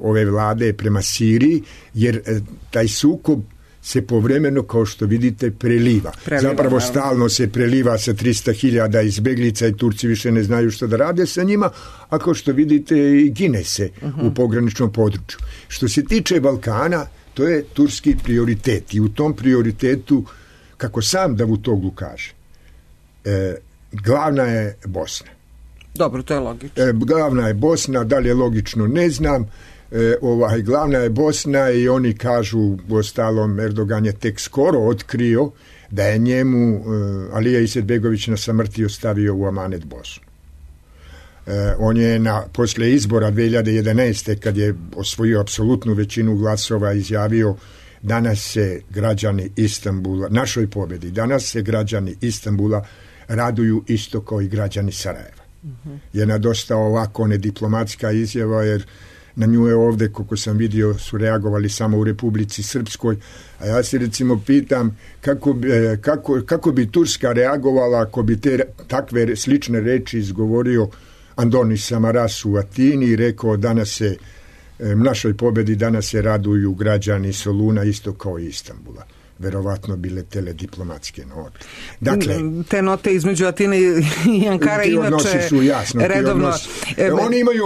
ove vlade prema Siriji, jer e, taj sukob se povremeno, kao što vidite, preliva. Preliva, Zapravo naravno. stalno se preliva sa 300.000 izbeglica i Turci više ne znaju što da rade sa njima, a kao što vidite i gine se u pograničnom području. Što se tiče Balkana, to je turski prioritet i u tom prioritetu, kako sam Davutoglu kaže, e, glavna je Bosna. Dobro, to je logično. E, glavna je Bosna, da li je logično ne znam. E, ovaj, glavna je Bosna i oni kažu, ostalom Erdogan je tek skoro otkrio da je njemu e, Alija Izetbegović na samrti ostavio u Amanet Bosnu. E, on je na, posle izbora 2011. kad je osvojio apsolutnu većinu glasova izjavio danas se građani Istambula, našoj pobedi, danas se građani Istambula raduju isto kao i građani Sarajeva. Jedna dosta ovako nediplomatska izjava jer na nju je ovde, koliko sam vidio, su reagovali samo u Republici Srpskoj, a ja se recimo pitam kako bi, e, kako, kako bi Turska reagovala ako bi te takve slične reči izgovorio Andoni Samaras u Atini i rekao danas se e, našoj pobedi danas se raduju građani Soluna isto kao i Istambula verovatno bile telediplomatske note. Dakle, te note između Atine i Ankara ti inače su jasno redovno. E, E, oni imaju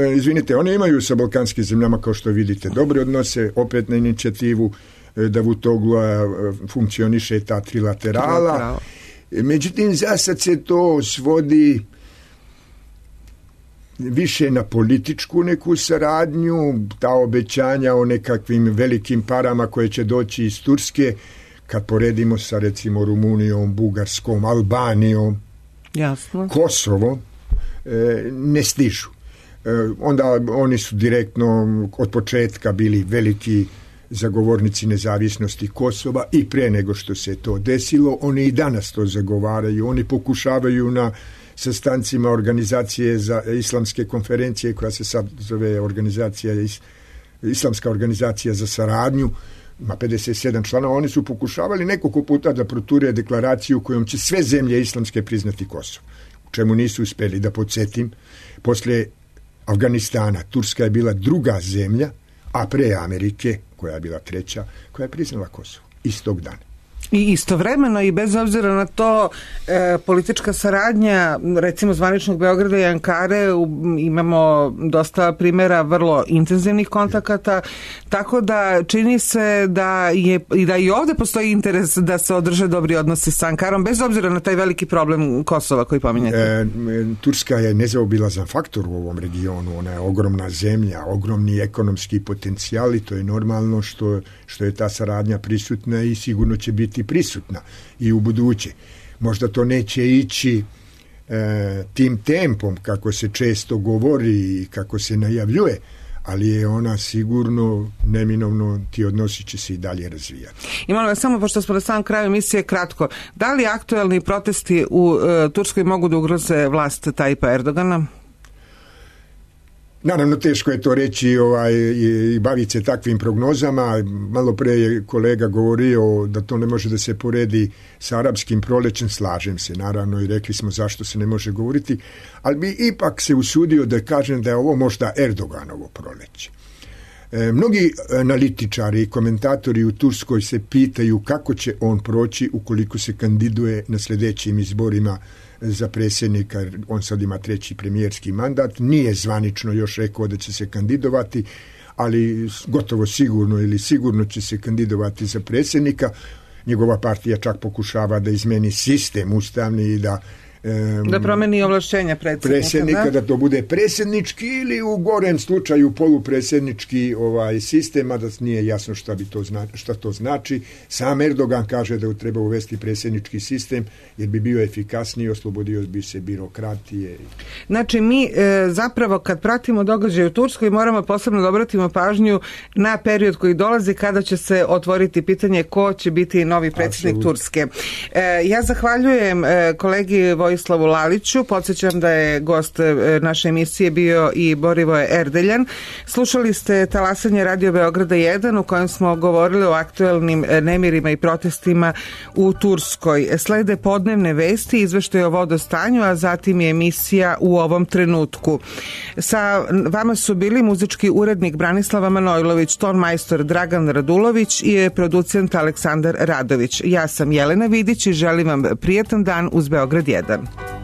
e, izvinite oni imaju sa balkanskim zemljama kao što vidite dobre odnose opet na inicijativu e, Davutoglu e, funkcioniše ta trilaterala Trilateral. Međutim za sad se to svodi više na političku neku saradnju, ta obećanja o nekakvim velikim parama koje će doći iz Turske, kad poredimo sa recimo Rumunijom, Bugarskom, Albanijom, jasno. Kosovo e, ne stižu. E, onda oni su direktno od početka bili veliki zagovornici nezavisnosti Kosova i pre nego što se to desilo, oni i danas to zagovaraju, oni pokušavaju na sastancima organizacije za islamske konferencije koja se sad zove organizacija is, islamska organizacija za saradnju ima 57 članova, oni su pokušavali nekoliko puta da proture deklaraciju kojom će sve zemlje islamske priznati Kosovo. U čemu nisu uspeli da podsjetim, posle Afganistana, Turska je bila druga zemlja, a pre Amerike, koja je bila treća, koja je priznala Kosovo. Istog dana. I istovremeno i bez obzira na to e, politička saradnja recimo zvaničnog Beograda i Ankare u, imamo dosta primjera vrlo intenzivnih kontakata tako da čini se da je i da i ovde postoji interes da se održe dobri odnosi sa Ankarom bez obzira na taj veliki problem Kosova koji pominjete. E, Turska je nezaobilazan faktor u ovom regionu, ona je ogromna zemlja, ogromni ekonomski potencijal i to je normalno što, što je ta saradnja prisutna i sigurno će biti prisutna i u buduće. Možda to neće ići e, tim tempom kako se često govori i kako se najavljuje, ali je ona sigurno neminovno ti odnosi će se i dalje razvijati. I molim vas, samo pošto smo na samom kraju emisije kratko, da li aktuelni protesti u e, Turskoj mogu da ugroze vlast Tajpa Erdogana? Naravno, teško je to reći ovaj, i, i baviti se takvim prognozama. Malo pre je kolega govorio da to ne može da se poredi sa arapskim prolećem, slažem se naravno i rekli smo zašto se ne može govoriti, ali bi ipak se usudio da kažem da je ovo možda Erdoganovo proleće. E, mnogi analitičari i komentatori u Turskoj se pitaju kako će on proći ukoliko se kandiduje na sledećim izborima za predsjednika, on sad ima treći premijerski mandat, nije zvanično još rekao da će se kandidovati, ali gotovo sigurno ili sigurno će se kandidovati za predsjednika. Njegova partija čak pokušava da izmeni sistem ustavni i da em, Da promeni ovlašćenja predsjednika, predsjednika da? da to bude predsjednički ili u gorem slučaju polupredsjednički ovaj sistem, a da nije jasno šta bi to zna, šta to znači. Sam Erdogan kaže da treba uvesti predsjednički sistem jer bi bio efikasniji, oslobodio bi se birokratije. Znači mi e, zapravo kad pratimo događaje u Turskoj moramo posebno da obratimo pažnju na period koji dolazi kada će se otvoriti pitanje ko će biti novi predsjednik Apsolutno. Turske. E, ja zahvaljujem e, kolegi Vojislavu Vojislavu Laliću. Podsjećam da je gost e, naše emisije bio i Borivoje Erdeljan. Slušali ste talasanje Radio Beograda 1 u kojem smo govorili o aktuelnim e, nemirima i protestima u Turskoj. Slede podnevne vesti, izveštaj o vodostanju, a zatim je emisija u ovom trenutku. Sa vama su bili muzički urednik Branislava Manojlović, ton majstor Dragan Radulović i producent Aleksandar Radović. Ja sam Jelena Vidić i želim vam prijatan dan uz Beograd 1. time.